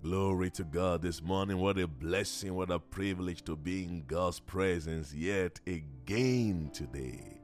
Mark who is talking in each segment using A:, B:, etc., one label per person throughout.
A: Glory to God this morning. What a blessing, what a privilege to be in God's presence yet again today.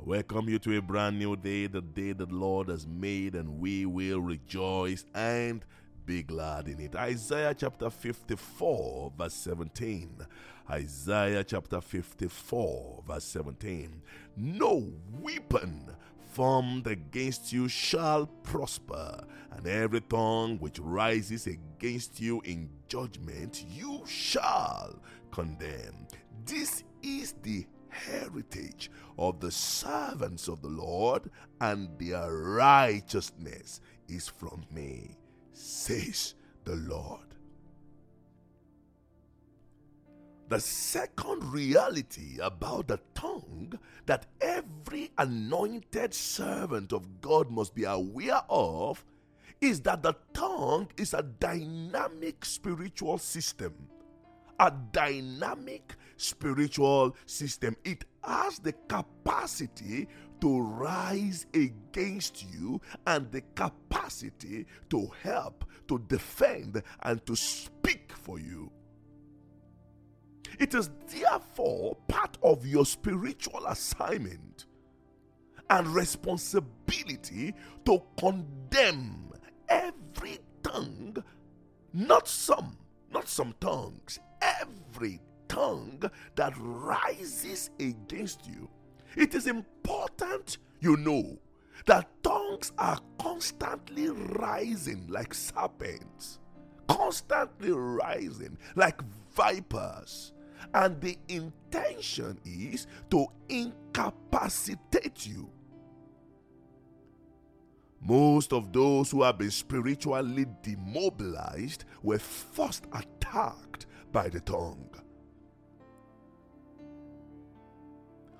A: I welcome you to a brand new day, the day that the Lord has made, and we will rejoice and be glad in it. Isaiah chapter 54, verse 17. Isaiah chapter 54, verse 17. No weapon formed against you shall prosper, and every tongue which rises against you in judgment you shall condemn. This is the heritage of the servants of the Lord, and their righteousness is from me, says the Lord. The second reality about the tongue that every anointed servant of God must be aware of is that the tongue is a dynamic spiritual system. A dynamic spiritual system. It has the capacity to rise against you and the capacity to help, to defend, and to speak for you. It is therefore part of your spiritual assignment and responsibility to condemn every tongue, not some, not some tongues, every tongue that rises against you. It is important you know that tongues are constantly rising like serpents, constantly rising like vipers and the intention is to incapacitate you. Most of those who have been spiritually demobilized were first attacked by the tongue.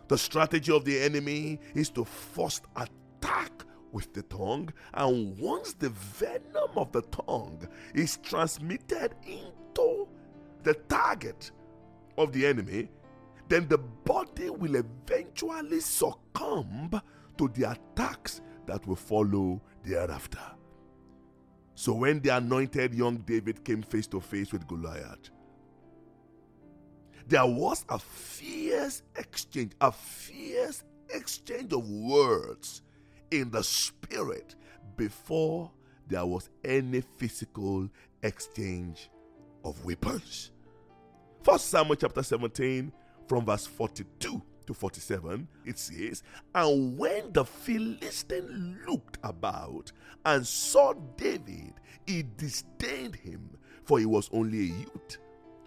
A: The strategy of the enemy is to first attack with the tongue, and once the venom of the tongue is transmitted into the target, of the enemy, then the body will eventually succumb to the attacks that will follow thereafter. So when the anointed young David came face to face with Goliath, there was a fierce exchange, a fierce exchange of words in the spirit before there was any physical exchange of weapons. First Samuel chapter 17, from verse 42 to 47, it says, And when the Philistine looked about and saw David, he disdained him, for he was only a youth,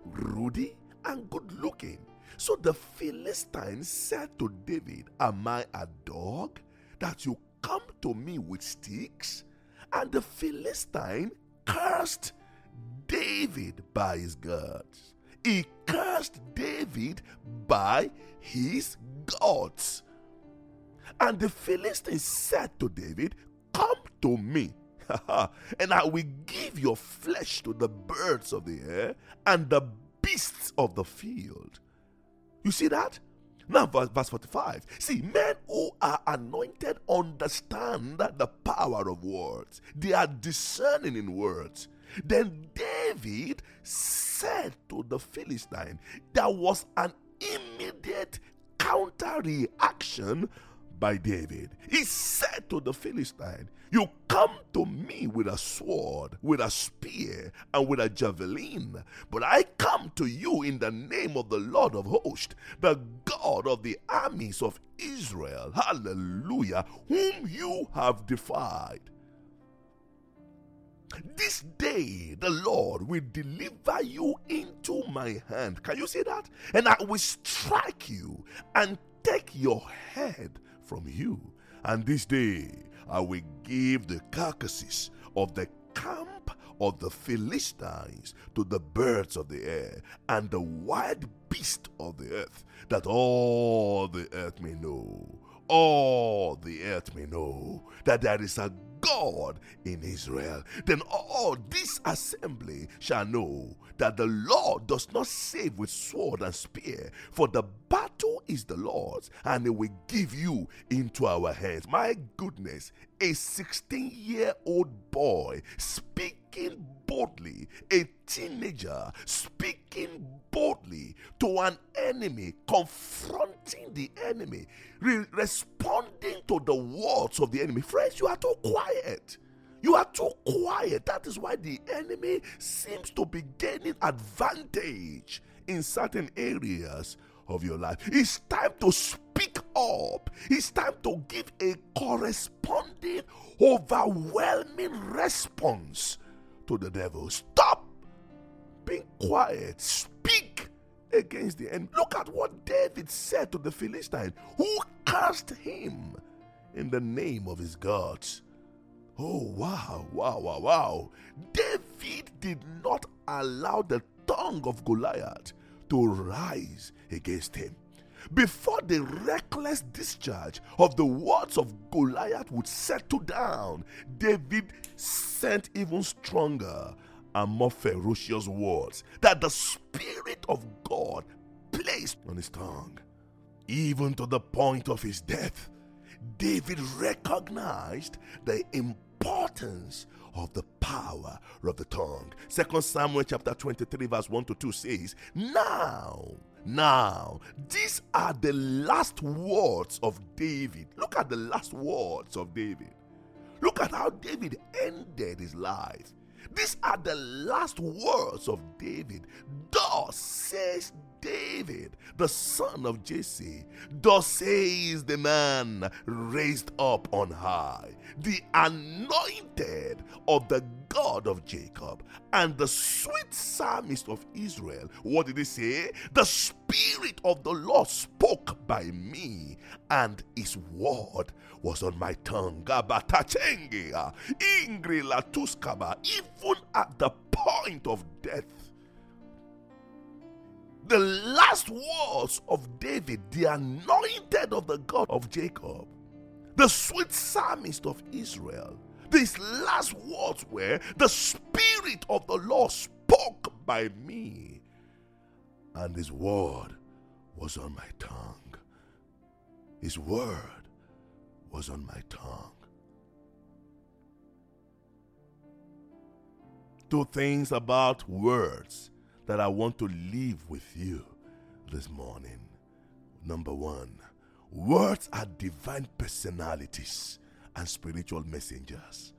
A: ruddy and good looking. So the Philistine said to David, Am I a dog that you come to me with sticks? And the Philistine cursed David by his gods he cursed David by his gods. And the Philistines said to David, Come to me, and I will give your flesh to the birds of the air and the beasts of the field. You see that? Now, verse, verse 45. See, men who are anointed understand the power of words, they are discerning in words. Then David said to the Philistine, there was an immediate counter reaction by David. He said to the Philistine, You come to me with a sword, with a spear, and with a javelin, but I come to you in the name of the Lord of hosts, the God of the armies of Israel. Hallelujah, whom you have defied. This day the Lord will deliver you into my hand. Can you see that? And I will strike you and take your head from you. And this day I will give the carcasses of the camp of the Philistines to the birds of the air and the wild beasts of the earth, that all the earth may know, all the earth may know that there is a God in Israel. Then all this assembly shall know that the Lord does not save with sword and spear, for the battle is the Lord's, and He will give you into our hands. My goodness, a 16 year old boy speaking boldly, a teenager speaking boldly to an enemy, confronting the enemy, re- responding to the words of the enemy. Friends, you are too quiet. You are too quiet. That is why the enemy seems to be gaining advantage in certain areas of your life. It's time to speak up. It's time to give a corresponding, overwhelming response to the devil. Being quiet. Speak against the enemy. Look at what David said to the Philistine who cast him in the name of his gods. Oh, wow, wow, wow, wow. David did not allow the tongue of Goliath to rise against him. Before the reckless discharge of the words of Goliath would settle down, David sent even stronger and more ferocious words that the Spirit of God placed on his tongue. Even to the point of his death, David recognized the importance of the power of the tongue. Second Samuel chapter 23, verse 1 to 2 says, Now, now, these are the last words of David. Look at the last words of David. Look at how David ended his life. These are the last words of David. Thus says David, the son of Jesse. Thus says the man raised up on high, the anointed of the God of Jacob, and the sweet psalmist of Israel. What did he say? The Spirit of the Lord spoke by me, and his word was on my tongue. Ah, ah, even at the point of death, the last words of David, the anointed of the God of Jacob, the sweet psalmist of Israel, these last words were, The Spirit of the Lord spoke by me, and His word was on my tongue. His word was on my tongue. Two things about words that I want to leave with you this morning. Number one, words are divine personalities and spiritual messengers.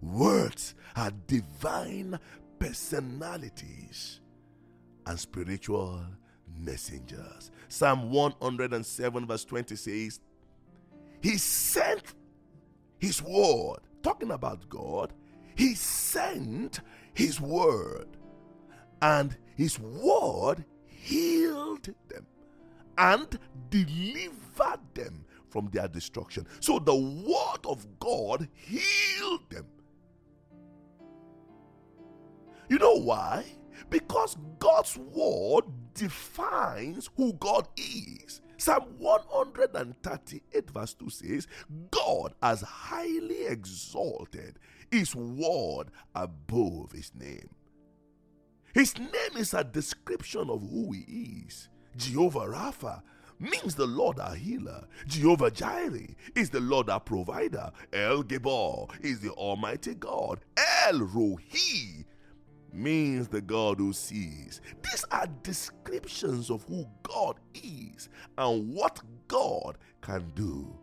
A: Words are divine personalities and spiritual messengers. Psalm 107, verse 20 says, He sent His word, talking about God, He sent His word and his word healed them and delivered them from their destruction. So the word of God healed them. You know why? Because God's word defines who God is. Psalm 138, verse 2 says, God has highly exalted his word above his name. His name is a description of who he is. Jehovah Rapha means the Lord our healer. Jehovah Jireh is the Lord our provider. El Gibor is the Almighty God. El Roi means the God who sees. These are descriptions of who God is and what God can do.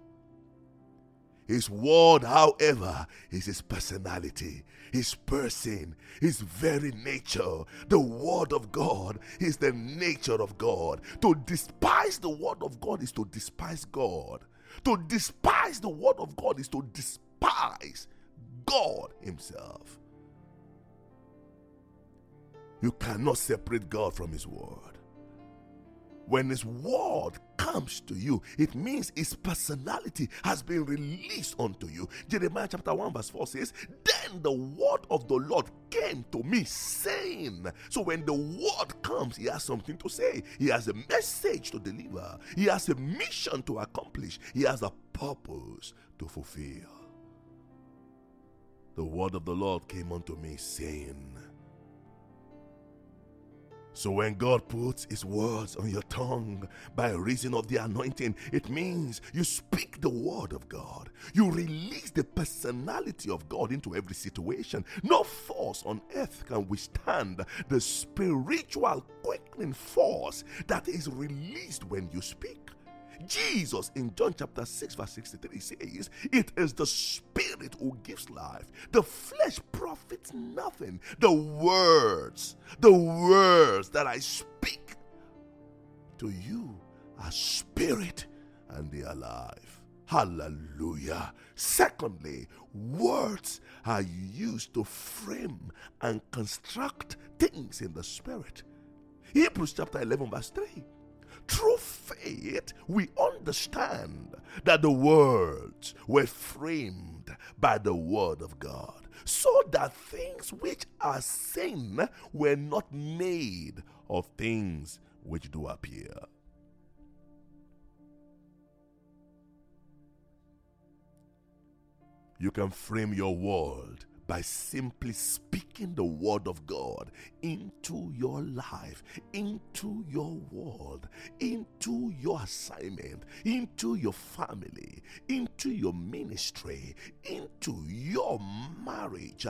A: His word, however, is his personality, his person, his very nature. The word of God is the nature of God. To despise the word of God is to despise God. To despise the word of God is to despise God himself. You cannot separate God from his word. When His word comes to you, it means His personality has been released unto you. Jeremiah chapter 1, verse 4 says, Then the word of the Lord came to me, saying, So when the word comes, He has something to say, He has a message to deliver, He has a mission to accomplish, He has a purpose to fulfill. The word of the Lord came unto me, saying, So when God puts his words on your tongue by reason of the anointing, it means you speak the word of God. You release the personality of God into every situation. No force on earth can withstand the spiritual quickening force that is released when you speak. Jesus in John chapter 6, verse 63 says, It is the Spirit who gives life. The flesh profits nothing. The words, the words that I speak to you are spirit and they are life. Hallelujah. Secondly, words are used to frame and construct things in the spirit. Hebrews chapter 11, verse 3 through faith, we understand that the words were framed by the word of God, so that things which are seen were not made of things which do appear. You can frame your world by simply speaking the word of God into your life, into your world, into your assignment, into your family, into your ministry, into your marriage.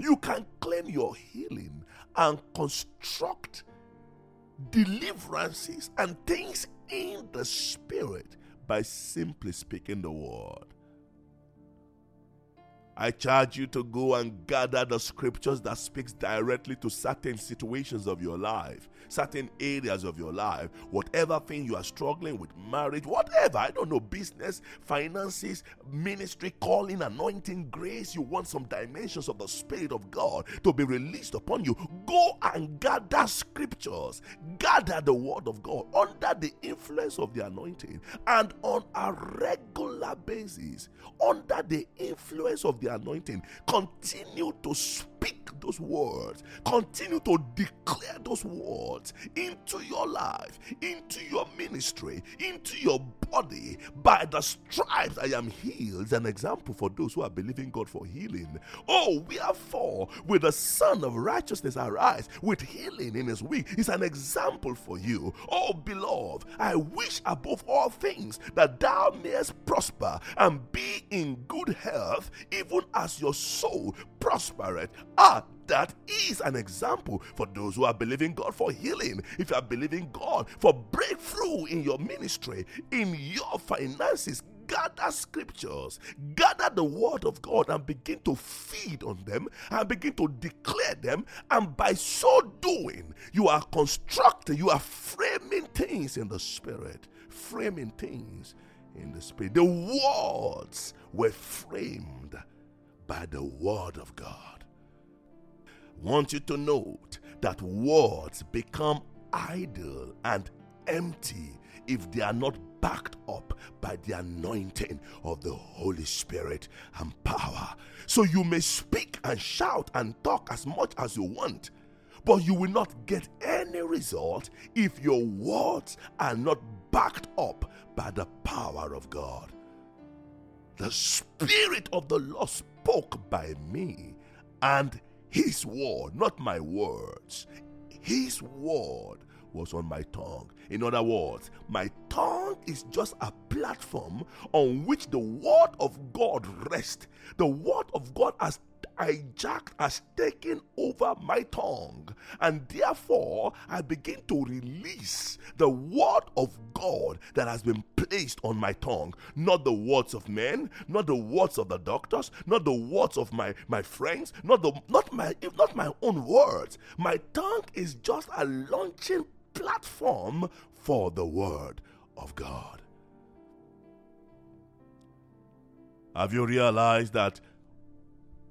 A: You can claim your healing and construct deliverances and things in the spirit by simply speaking the word. I charge you to go and gather the scriptures that speaks directly to certain situations of your life, certain areas of your life, whatever thing you are struggling with, marriage, whatever, I don't know, business, finances, ministry, calling, anointing, grace, you want some dimensions of the Spirit of God to be released upon you. Go and gather scriptures, gather the word of God under the influence of the anointing and on a regular basis, under the influence of the the anointing, continue to speak those words, continue to declare those words into your life, into your ministry, into your body. By the stripes I am healed. An example for those who are believing God for healing. Oh, wherefore, with the Sun of Righteousness arise with healing in his wing is an example for you. Oh, beloved, I wish above all things that thou mayest prosper and be in good health, even as your soul prospereth. Ah, that is an example for those who are believing God for healing. If you are believing God for breakthrough in your ministry, in your finances, gather scriptures, gather the word of God and begin to feed on them and begin to declare them. And by so doing, you are constructing, you are framing things in the spirit, framing things in the spirit. The words were framed by the word of God want you to note that words become idle and empty if they are not backed up by the anointing of the Holy Spirit and power. So you may speak and shout and talk as much as you want, but you will not get any result if your words are not backed up by the power of God. The Spirit of the Lord spoke by me, and his word, not my words. His word was on my tongue. In other words, my tongue is just a platform on which the word of God rests. The word of God has hijacked, has taken over my tongue. And therefore, I begin to release the word of God that has been placed on my tongue. Not the words of men, not the words of the doctors, not the words of my, my friends, not the not my not my own words. My tongue is just a launching platform for the word of God. Have you realized that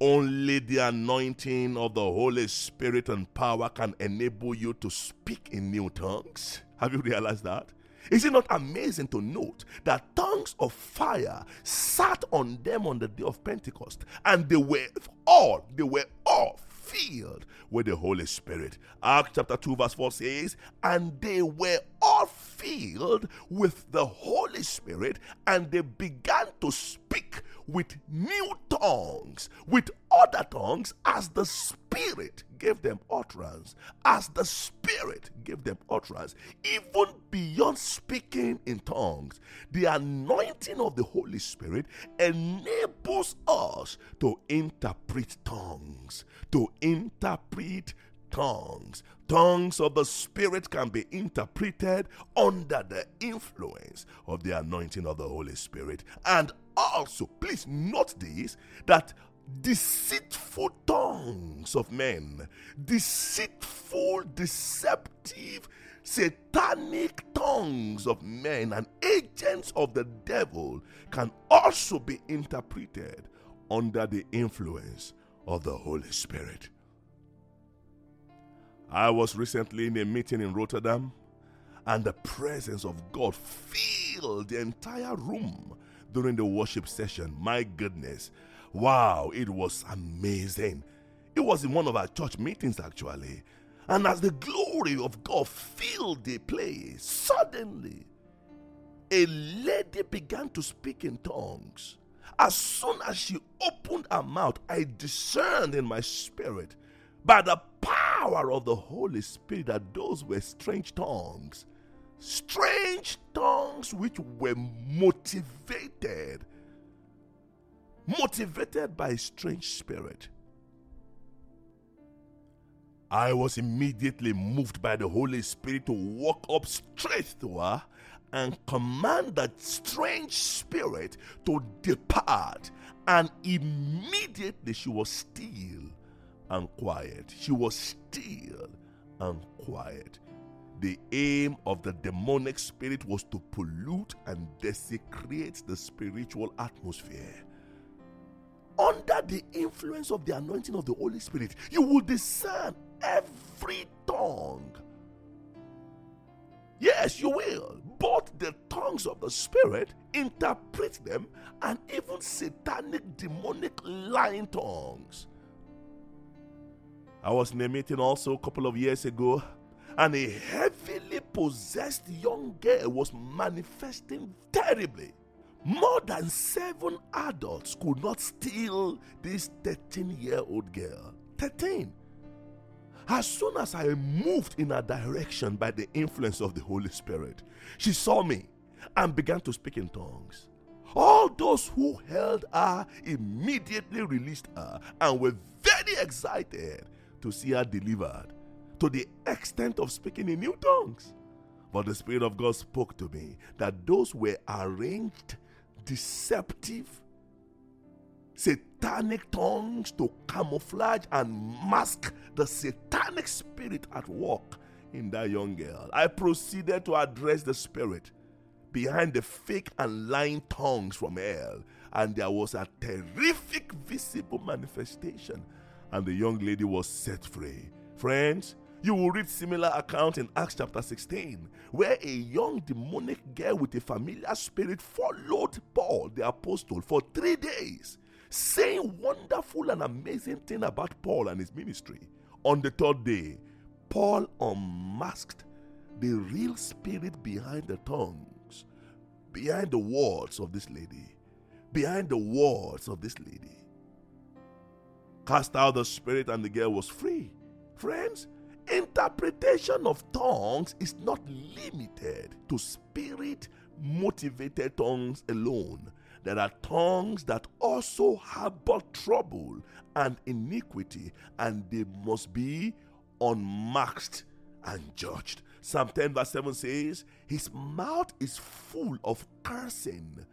A: only the anointing of the Holy Spirit and power can enable you to speak in new tongues. Have you realized that? Is it not amazing to note that tongues of fire sat on them on the day of Pentecost and they were all, they were all filled with the Holy Spirit. Acts chapter 2, verse 4 says, And they were all filled with the Holy Spirit and they began to speak with new tongues, with other tongues, as the Spirit gave them utterance, as the Spirit gave them utterance, even beyond speaking in tongues. The anointing of the Holy Spirit enables us to interpret tongues, to interpret tongues. Tongues of the Spirit can be interpreted under the influence of the anointing of the Holy Spirit. And also, please note this that deceitful tongues of men, deceitful, deceptive, satanic tongues of men and agents of the devil can also be interpreted under the influence of the Holy Spirit. I was recently in a meeting in Rotterdam, and the presence of God filled the entire room during the worship session. My goodness. Wow, it was amazing. It was in one of our church meetings, actually. And as the glory of God filled the place, suddenly a lady began to speak in tongues. As soon as she opened her mouth, I discerned in my spirit by the power of the Holy Spirit that those were strange tongues. Strange tongues which were motivated, motivated by a strange spirit. I was immediately moved by the Holy Spirit to walk up straight to her and command that strange spirit to depart. And immediately she was still and quiet. She was still and quiet. The aim of the demonic spirit was to pollute and desecrate the spiritual atmosphere. Under the influence of the anointing of the Holy Spirit, you will discern every tongue. Yes, you will. Both the tongues of the Spirit interpret them and even satanic, demonic lying tongues. I was in a meeting also a couple of years ago, and a heavily possessed young girl was manifesting terribly. More than seven adults could not steal this 13 year old girl. 13. As soon as I moved in her direction by the influence of the Holy Spirit, she saw me and began to speak in tongues. All those who held her immediately released her and were very excited to see her delivered to the extent of speaking in new tongues. But the Spirit of God spoke to me that those were arranged, deceptive, satanic tongues to camouflage and mask the satanic spirit at work in that young girl. I proceeded to address the spirit behind the fake and lying tongues from hell, and there was a terrific visible manifestation and the young lady was set free. Friends, you will read similar account in Acts chapter 16, where a young demonic girl with a familiar spirit followed Paul the apostle for three days, saying wonderful and amazing things about Paul and his ministry. On the third day, Paul unmasked the real spirit behind the tongues, behind the words of this lady, behind the words of this lady cast out the spirit, and the girl was free. Friends, interpretation of tongues is not limited to spirit motivated tongues alone. There are tongues that also harbor trouble and iniquity, and they must be unmasked and judged. Psalm 10, verse 7 says, His mouth is full of cursing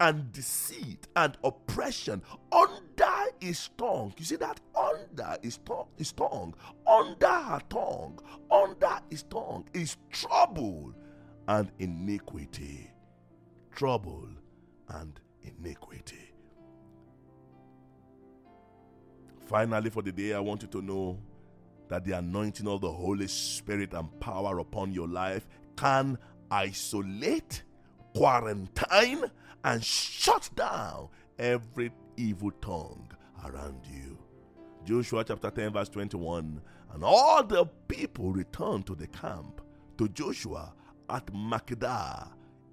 A: and deceit and oppression under his tongue. You see that under his tongue, his tongue, under her tongue, under his tongue is trouble and iniquity. Trouble and iniquity. Finally, for the day, I want you to know that the anointing of the Holy Spirit and power upon your life can isolate, quarantine, and shut down every evil tongue around you. Joshua chapter 10, verse 21. And all the people returned to the camp to Joshua at Makkedah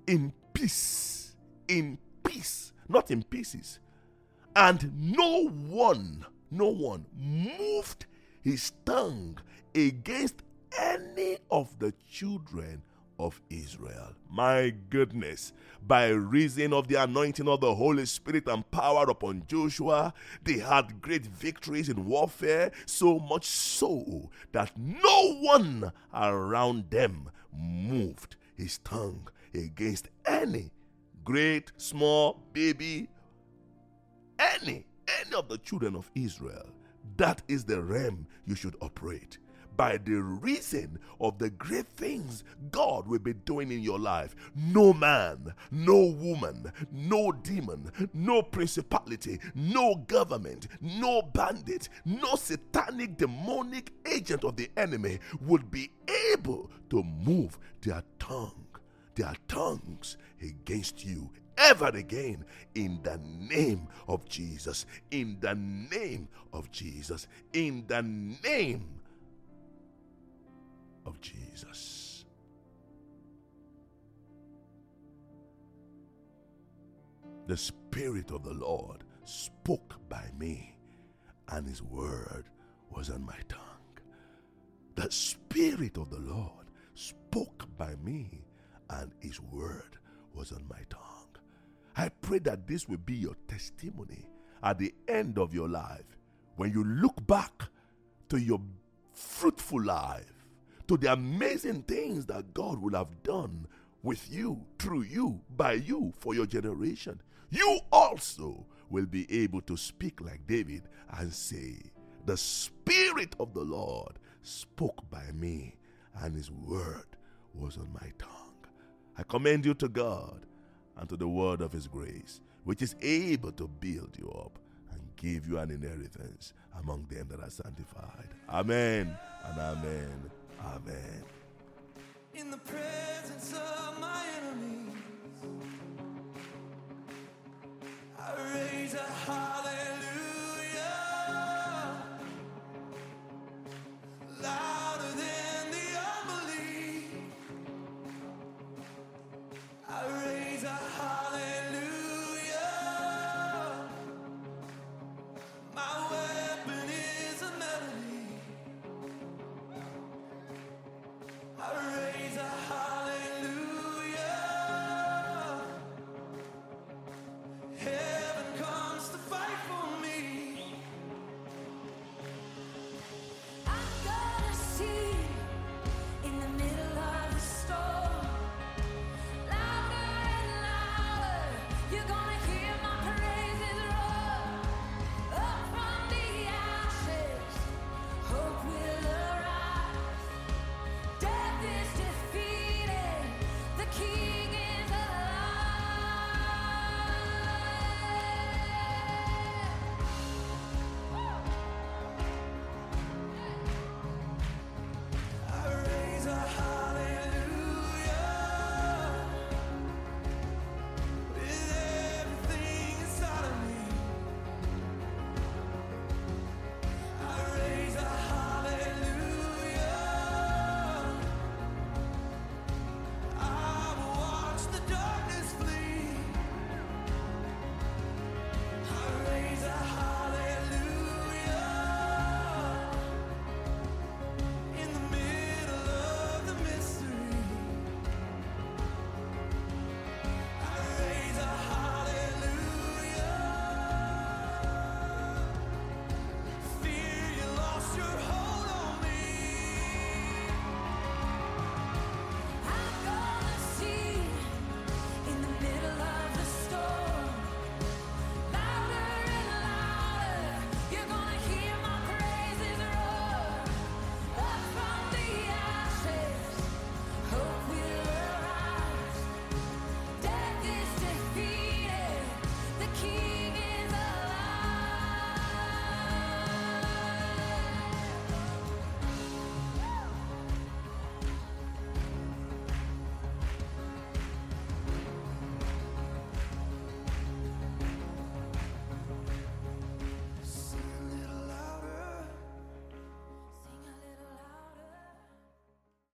A: in peace. In peace. Not in pieces, And no one, no one moved his tongue against any of the children of Israel. My goodness, by reason of the anointing of the Holy Spirit and power upon Joshua, they had great victories in warfare, so much so that no one around them moved his tongue against any great, small, baby, any, any of the children of Israel. That is the realm you should operate by the reason of the great things God will be doing in your life. No man, no woman, no demon, no principality, no government, no bandit, no satanic demonic agent of the enemy would be able to move their tongue, their tongues against you ever again in the name of Jesus. In the name of Jesus. In the name of Jesus. The Spirit of the Lord spoke by me, and His word was on my tongue. The Spirit of the Lord spoke by me, and His word was on my tongue. I pray that this will be your testimony at the end of your life when you look back to your fruitful life to the amazing things that God will have done with you, through you, by you, for your generation. You also will be able to speak like David and say, The Spirit of the Lord spoke by me, and His word was on my tongue. I commend you to God and to the word of His grace, which is able to build you up and give you an inheritance among them that are sanctified. Amen and amen. Amen. In the presence of my enemies, I raise a hallelujah. Loud